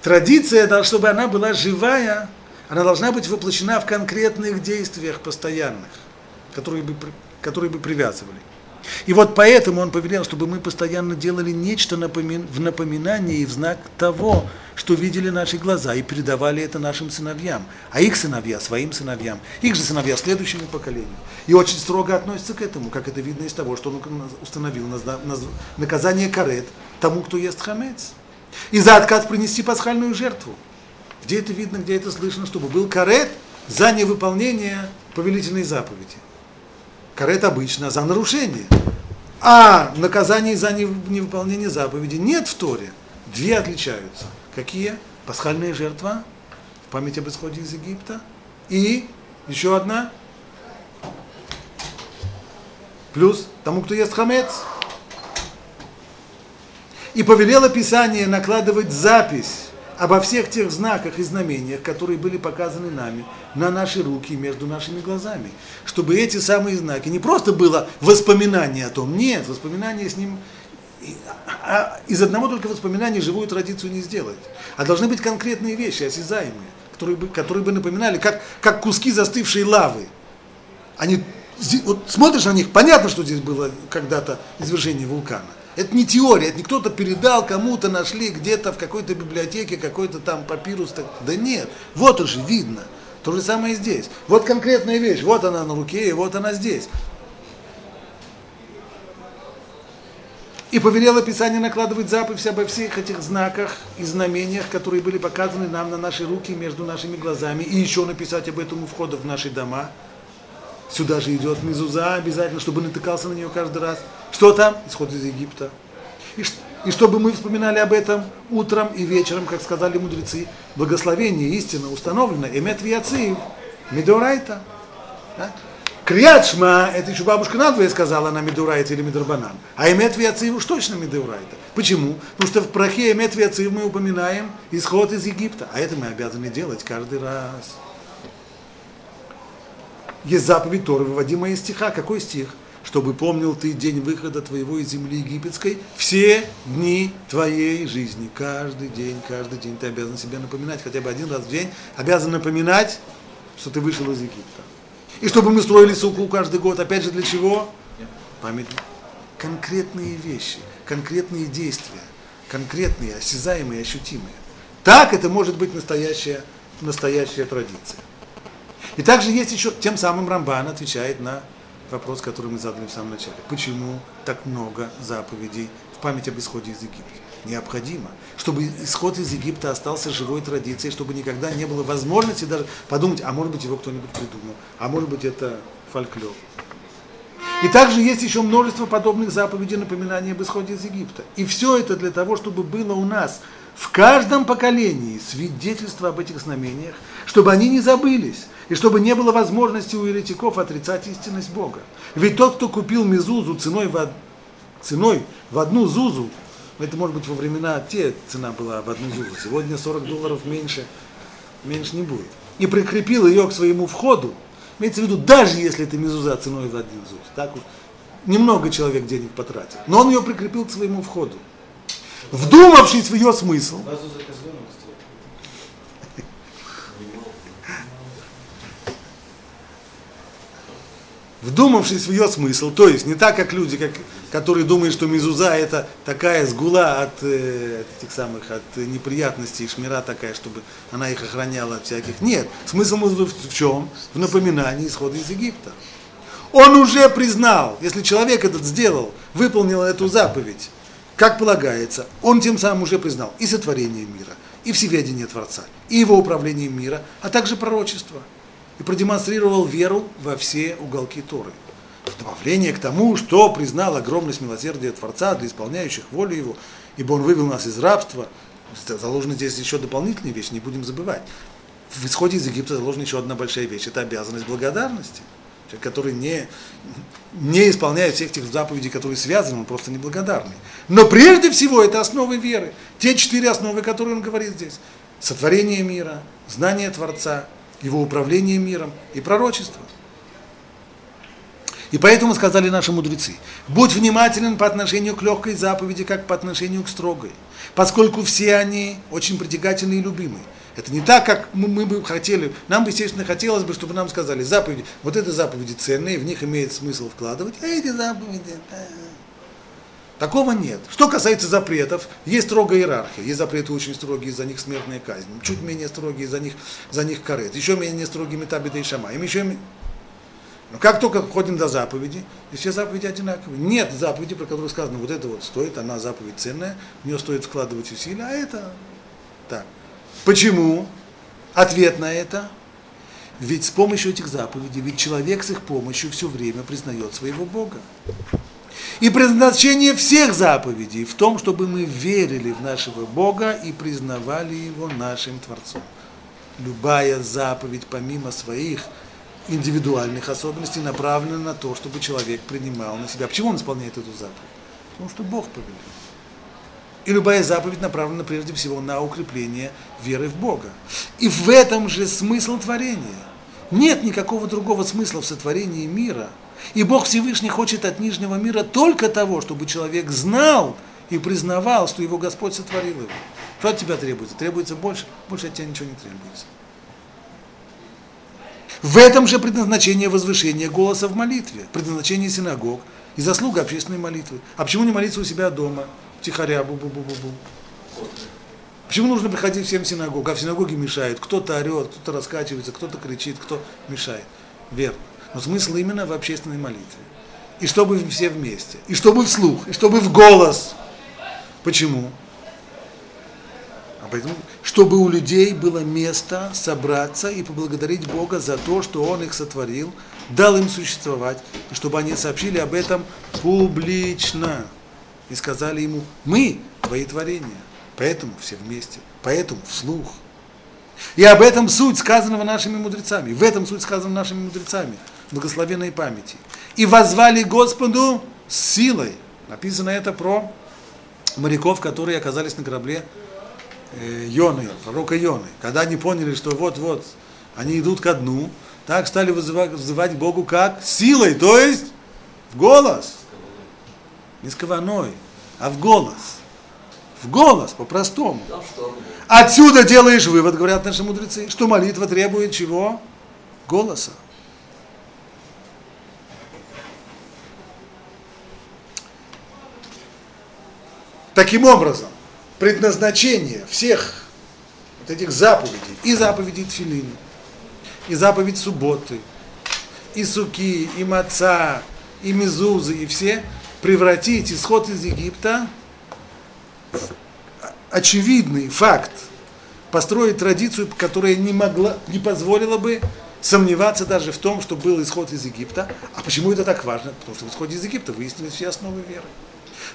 Традиция, чтобы она была живая, она должна быть воплощена в конкретных действиях постоянных, которые бы, которые бы привязывали. И вот поэтому он повелел, чтобы мы постоянно делали нечто в напоминание и в знак того, что видели наши глаза, и передавали это нашим сыновьям, а их сыновья своим сыновьям, их же сыновья следующему поколению. И очень строго относится к этому, как это видно из того, что он установил наказание карет тому, кто ест хамец. И за отказ принести пасхальную жертву. Где это видно, где это слышно, чтобы был карет за невыполнение повелительной заповеди. Карет обычно за нарушение. А наказание за невыполнение заповеди нет в Торе. Две отличаются. Какие? Пасхальная жертва, память об исходе из Египта. И еще одна. Плюс тому, кто ест хамец. И повелело Писание накладывать запись обо всех тех знаках и знамениях, которые были показаны нами на наши руки между нашими глазами, чтобы эти самые знаки не просто было воспоминание о том, нет, воспоминание с ним, а из одного только воспоминания живую традицию не сделать, а должны быть конкретные вещи, осязаемые, которые бы, которые бы напоминали, как, как куски застывшей лавы. Они, вот смотришь на них, понятно, что здесь было когда-то извержение вулкана. Это не теория, это не кто-то передал, кому-то нашли где-то в какой-то библиотеке какой-то там папирус. Да нет, вот уже видно. То же самое здесь. Вот конкретная вещь, вот она на руке, и вот она здесь. И повелело Писание накладывать заповедь обо всех этих знаках и знамениях, которые были показаны нам на наши руки между нашими глазами, и еще написать об этом у входа в наши дома. Сюда же идет мизуза обязательно, чтобы натыкался на нее каждый раз. Что там? Исход из Египта. И, и чтобы мы вспоминали об этом утром и вечером, как сказали мудрецы, благословение истина установлено, эмет вияцив, медорайта. Да? Крият шма, это еще бабушка надвое сказала, она медурайта или медорбанан. А эмет вияцив уж точно медурайта. Почему? Потому что в прахе эмет вияцив мы упоминаем исход из Египта. А это мы обязаны делать каждый раз. Есть заповедь Торы, выводимая из стиха. Какой стих? чтобы помнил ты день выхода твоего из земли египетской, все дни твоей жизни. Каждый день, каждый день ты обязан себе напоминать, хотя бы один раз в день, обязан напоминать, что ты вышел из Египта. И чтобы мы строили суку каждый год, опять же для чего? Память. Конкретные вещи, конкретные действия, конкретные, осязаемые, ощутимые. Так это может быть настоящая, настоящая традиция. И также есть еще, тем самым Рамбан отвечает на вопрос, который мы задали в самом начале. Почему так много заповедей в память об исходе из Египта? Необходимо, чтобы исход из Египта остался живой традицией, чтобы никогда не было возможности даже подумать, а может быть его кто-нибудь придумал, а может быть это фольклор. И также есть еще множество подобных заповедей напоминания об исходе из Египта. И все это для того, чтобы было у нас в каждом поколении свидетельство об этих знамениях, чтобы они не забылись, и чтобы не было возможности у еретиков отрицать истинность Бога. Ведь тот, кто купил мезузу ценой в, ценой в одну зузу, это может быть во времена те цена была в одну зузу, сегодня 40 долларов меньше, меньше не будет, и прикрепил ее к своему входу, имеется в виду, даже если это мезуза ценой в один зуз, так вот, немного человек денег потратил, но он ее прикрепил к своему входу. Вдумавшись в ее смысл, вдумавшись в ее смысл, то есть не так, как люди, как, которые думают, что мизуза это такая сгула от э, этих самых, от неприятностей, шмира такая, чтобы она их охраняла от всяких. Нет, смысл мизузы в, чем? В напоминании исхода из Египта. Он уже признал, если человек этот сделал, выполнил эту заповедь, как полагается, он тем самым уже признал и сотворение мира, и всеведение Творца, и его управление мира, а также пророчество, и продемонстрировал веру во все уголки Торы. В добавление к тому, что признал огромность милосердия Творца для исполняющих волю Его, ибо Он вывел нас из рабства, заложена здесь еще дополнительная вещь, не будем забывать. В исходе из Египта заложена еще одна большая вещь, это обязанность благодарности. Человек, который не, не исполняет всех тех заповедей, которые связаны, он просто неблагодарный. Но прежде всего это основы веры. Те четыре основы, которые он говорит здесь. Сотворение мира, знание Творца, его управление миром и пророчество. И поэтому сказали наши мудрецы, будь внимателен по отношению к легкой заповеди, как по отношению к строгой, поскольку все они очень притягательны и любимы. Это не так, как мы, мы бы хотели. Нам естественно, хотелось бы, чтобы нам сказали, заповеди, вот это заповеди ценные, в них имеет смысл вкладывать, а эти заповеди, да. Такого нет. Что касается запретов, есть строгая иерархия. Есть запреты очень строгие, за них смертная казнь. Чуть менее строгие, за них, за них карет. Еще менее строгие метабида и шама. Им еще... Но как только входим до заповеди, и все заповеди одинаковые. Нет заповеди, про которую сказано, вот это вот стоит, она заповедь ценная, в нее стоит вкладывать усилия, а это так. Почему? Ответ на это. Ведь с помощью этих заповедей, ведь человек с их помощью все время признает своего Бога. И предназначение всех заповедей в том, чтобы мы верили в нашего Бога и признавали Его нашим Творцом. Любая заповедь, помимо своих индивидуальных особенностей, направлена на то, чтобы человек принимал на себя. Почему он исполняет эту заповедь? Потому что Бог повелел. И любая заповедь направлена прежде всего на укрепление веры в Бога. И в этом же смысл творения. Нет никакого другого смысла в сотворении мира. И Бог Всевышний хочет от нижнего мира только того, чтобы человек знал и признавал, что его Господь сотворил его. Что от тебя требуется? Требуется больше? Больше от тебя ничего не требуется. В этом же предназначение возвышения голоса в молитве, предназначение синагог и заслуга общественной молитвы. А почему не молиться у себя дома? Тихоря, бу-бу-бу-бу-бу. Почему нужно приходить всем в синагогу? А в синагоге мешают. Кто-то орет, кто-то раскачивается, кто-то кричит, кто мешает. Верно. Но смысл именно в общественной молитве. И чтобы все вместе. И чтобы вслух. И чтобы в голос. Почему? А поэтому, чтобы у людей было место собраться и поблагодарить Бога за то, что Он их сотворил, дал им существовать, и чтобы они сообщили об этом публично и сказали ему, мы твои творения, поэтому все вместе, поэтому вслух. И об этом суть сказанного нашими мудрецами, в этом суть сказанного нашими мудрецами, благословенной памяти. И возвали Господу силой. Написано это про моряков, которые оказались на корабле э, Йоны, пророка Йоны. Когда они поняли, что вот-вот они идут ко дну, так стали вызывать, вызывать Богу как? Силой, то есть в голос не с кованой, а в голос. В голос, по-простому. Отсюда делаешь вывод, говорят наши мудрецы, что молитва требует чего? Голоса. Таким образом, предназначение всех вот этих заповедей, и заповедей Тфилин, и заповедь субботы, и суки, и маца, и мезузы, и все – превратить исход из Египта в очевидный факт, построить традицию, которая не могла, не позволила бы сомневаться даже в том, что был исход из Египта. А почему это так важно? Потому что в исходе из Египта выяснились все основы веры.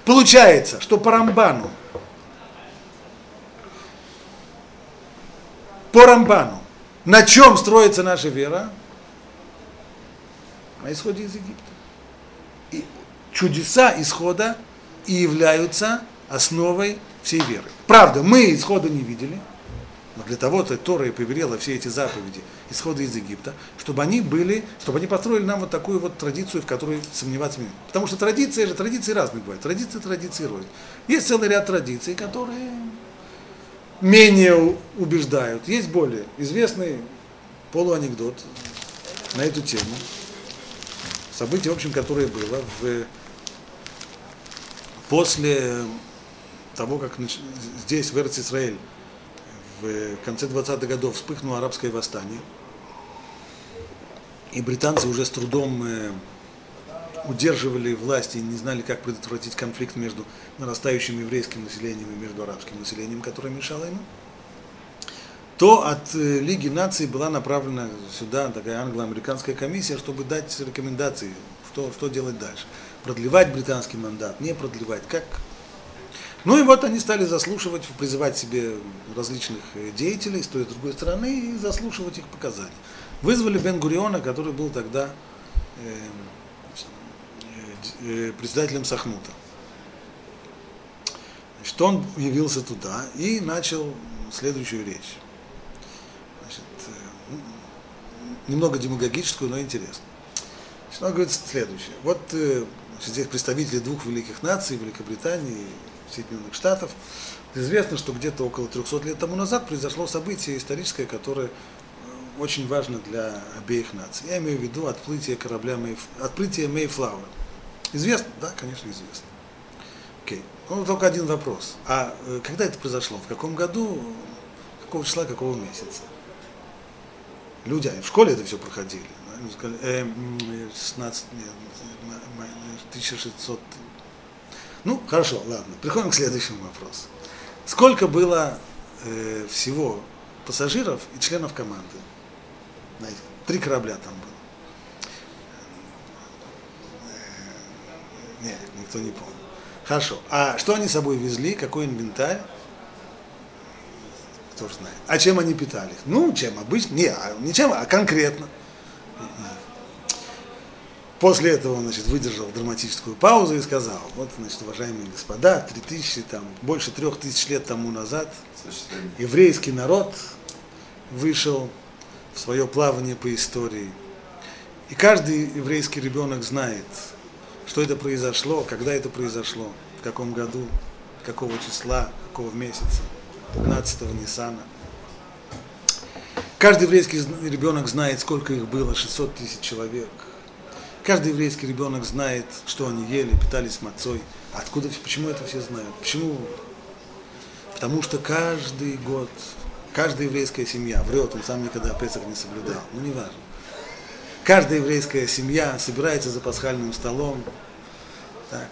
Получается, что по Рамбану, по Рамбану, на чем строится наша вера? На исходе из Египта чудеса исхода и являются основой всей веры. Правда, мы исхода не видели, но для того-то Тора и повелела все эти заповеди исхода из Египта, чтобы они были, чтобы они построили нам вот такую вот традицию, в которой сомневаться не Потому что традиции же, традиции разные бывают. Традиции, традиции рознь. Есть целый ряд традиций, которые менее убеждают. Есть более известный полуанекдот на эту тему. Событие, в общем, которое было в после того, как здесь, в Эрц-Исраэль, в конце 20-х годов вспыхнуло арабское восстание, и британцы уже с трудом э, удерживали власти и не знали, как предотвратить конфликт между нарастающим еврейским населением и между арабским населением, которое мешало ему, то от э, Лиги наций была направлена сюда такая англо-американская комиссия, чтобы дать рекомендации, что, что делать дальше. Продлевать британский мандат, не продлевать, как. Ну и вот они стали заслушивать, призывать себе различных э, деятелей с той и с другой стороны и заслушивать их показания. Вызвали Бен Гуриона, который был тогда э, э, председателем Сахнута. Значит, он явился туда и начал следующую речь. Значит, э, немного демагогическую, но интересно. Значит, он говорит следующее. Вот э, здесь представители двух великих наций, Великобритании Соединенных Штатов. Известно, что где-то около 300 лет тому назад произошло событие историческое, которое э, очень важно для обеих наций. Я имею в виду отплытие корабля Mayf... отплытие Mayflower. Известно? Да, конечно, известно. Окей. Ну, только один вопрос. А э, когда это произошло? В каком году? Какого числа, какого месяца? Люди, они в школе это все проходили. да, Они сказали, э, м, 16, нет, м, м, 1600. Ну, хорошо, ладно. Приходим к следующему вопросу. Сколько было э, всего пассажиров и членов команды? Знаете, три корабля там было. Э, Нет, никто не помнит. Хорошо. А что они с собой везли? Какой инвентарь? Кто же знает. А чем они питались? Ну, чем обычно? Не, а не чем, а конкретно. После этого он, значит, выдержал драматическую паузу и сказал, вот, значит, уважаемые господа, три тысячи, там, больше трех тысяч лет тому назад еврейский народ вышел в свое плавание по истории. И каждый еврейский ребенок знает, что это произошло, когда это произошло, в каком году, какого числа, какого месяца, 15-го Ниссана. Каждый еврейский ребенок знает, сколько их было, 600 тысяч человек. Каждый еврейский ребенок знает, что они ели, питались мацой. Откуда, почему это все знают? Почему? Потому что каждый год, каждая еврейская семья врет, он сам никогда Песах не соблюдал, ну не важно. Каждая еврейская семья собирается за пасхальным столом так,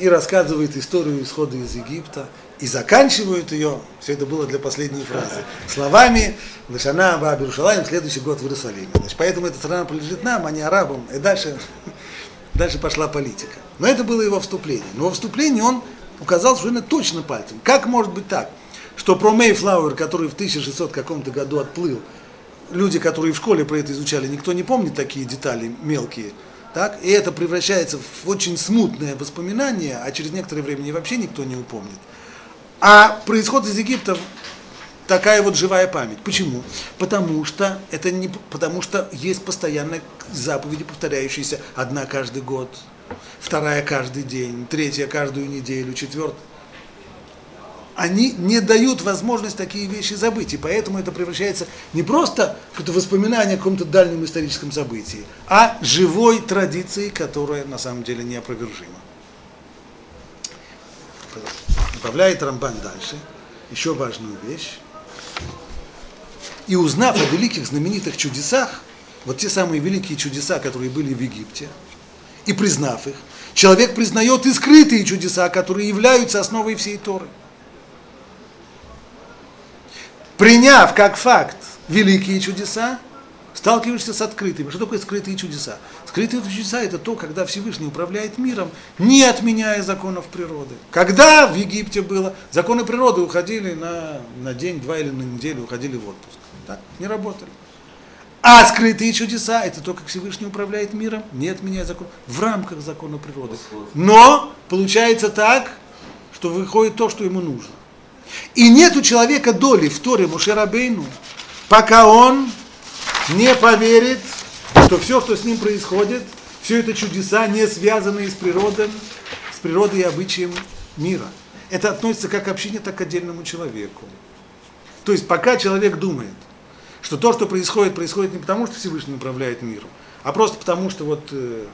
и рассказывает историю исхода из Египта, и заканчивают ее, все это было для последней фразы, словами «Лешана Аба Берушалаем, следующий год в Иерусалиме». Значит, поэтому эта страна принадлежит нам, а не арабам, и дальше, дальше пошла политика. Но это было его вступление. Но во вступлении он указал совершенно точно пальцем. Как может быть так, что про Мейфлауэр, который в 1600 каком-то году отплыл, люди, которые в школе про это изучали, никто не помнит такие детали мелкие, так? И это превращается в очень смутное воспоминание, а через некоторое время вообще никто не упомнит. А происход из Египта такая вот живая память. Почему? Потому что это не потому что есть постоянно заповеди, повторяющиеся одна каждый год, вторая каждый день, третья каждую неделю, четвертая. Они не дают возможность такие вещи забыть, и поэтому это превращается не просто в воспоминание о каком-то дальнем историческом событии, а живой традицией, которая на самом деле неопровержима. Добавляет Рамбан дальше еще важную вещь. И узнав о великих знаменитых чудесах, вот те самые великие чудеса, которые были в Египте, и признав их, человек признает и скрытые чудеса, которые являются основой всей Торы. Приняв как факт великие чудеса, сталкиваешься с открытыми. Что такое скрытые чудеса? Скрытые чудеса это то, когда Всевышний управляет миром, не отменяя законов природы. Когда в Египте было, законы природы уходили на, на день, два или на неделю, уходили в отпуск. Так? Не работали. А скрытые чудеса это то, как Всевышний управляет миром, не отменяя закон, в рамках закона природы. Но получается так, что выходит то, что ему нужно. И нет у человека доли в Торе Мушерабейну, пока он не поверит, что все, что с ним происходит, все это чудеса, не связанные с природой, с природой и обычаем мира. Это относится как к общине, так к отдельному человеку. То есть пока человек думает, что то, что происходит, происходит не потому, что Всевышний управляет миром, а просто потому, что вот э,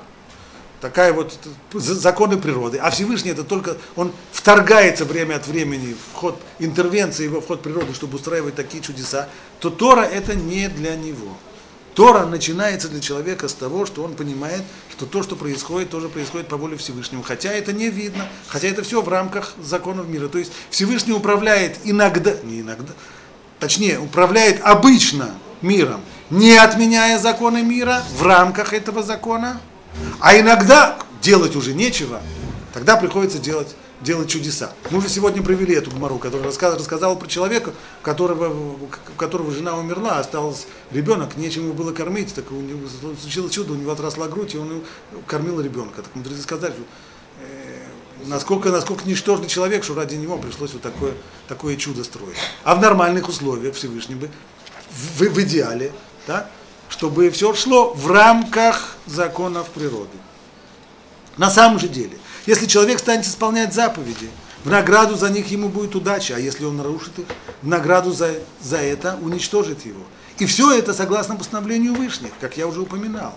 такая вот законы природы. А Всевышний это только, он вторгается время от времени в ход интервенции в ход природы, чтобы устраивать такие чудеса, то Тора это не для него. Тора начинается для человека с того, что он понимает, что то, что происходит, тоже происходит по воле Всевышнего. Хотя это не видно, хотя это все в рамках законов мира. То есть Всевышний управляет иногда, не иногда, точнее, управляет обычно миром, не отменяя законы мира в рамках этого закона, а иногда делать уже нечего, тогда приходится делать делать чудеса. Мы уже сегодня провели эту гмару, которая рассказал, рассказала про человека, у которого, у которого жена умерла, остался ребенок, нечем его было кормить, так у него случилось чудо, у него отросла грудь, и он кормил ребенка. Так мудрецы сказали, э, насколько, насколько ничтожный человек, что ради него пришлось вот такое, такое чудо строить. А в нормальных условиях Всевышний бы, в, в идеале, да, чтобы все шло в рамках законов природы. На самом же деле, если человек станет исполнять заповеди, в награду за них ему будет удача, а если он нарушит их, в награду за, за это уничтожит его. И все это согласно постановлению Вышних, как я уже упоминал.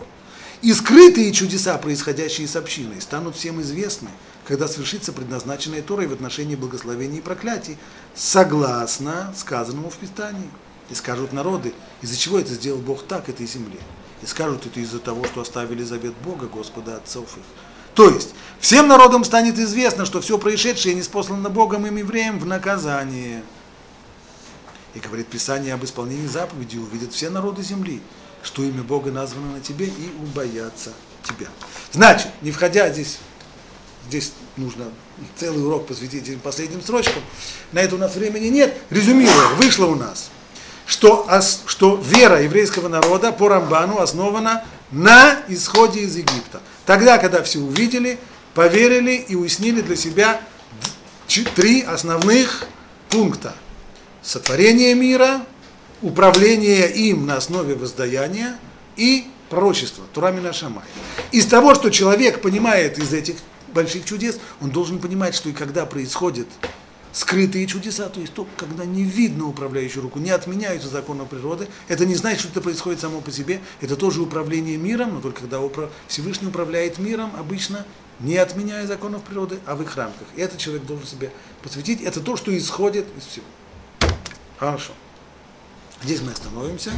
И скрытые чудеса, происходящие с общиной, станут всем известны, когда свершится предназначенное Торой в отношении благословений и проклятий, согласно сказанному в Писании. И скажут народы, из-за чего это сделал Бог так этой земле. И скажут это из-за того, что оставили завет Бога, Господа отцов их. То есть, всем народам станет известно, что все происшедшее не спослано Богом им евреям в наказание. И говорит Писание об исполнении заповеди, увидят все народы земли, что имя Бога названо на тебе и убоятся тебя. Значит, не входя здесь, здесь нужно целый урок посвятить этим последним строчкам, на это у нас времени нет. Резюмируя, вышло у нас, что, что вера еврейского народа по Рамбану основана на исходе из Египта. Тогда, когда все увидели, поверили и уяснили для себя три основных пункта. Сотворение мира, управление им на основе воздаяния и пророчество, Турамина Шамай. Из того, что человек понимает из этих больших чудес, он должен понимать, что и когда происходит скрытые чудеса, то есть то, когда не видно управляющую руку, не отменяются законы природы, это не значит, что это происходит само по себе, это тоже управление миром, но только когда Всевышний управляет миром, обычно не отменяя законов природы, а в их рамках. И этот человек должен себе посвятить, это то, что исходит из всего. Хорошо. Здесь мы остановимся.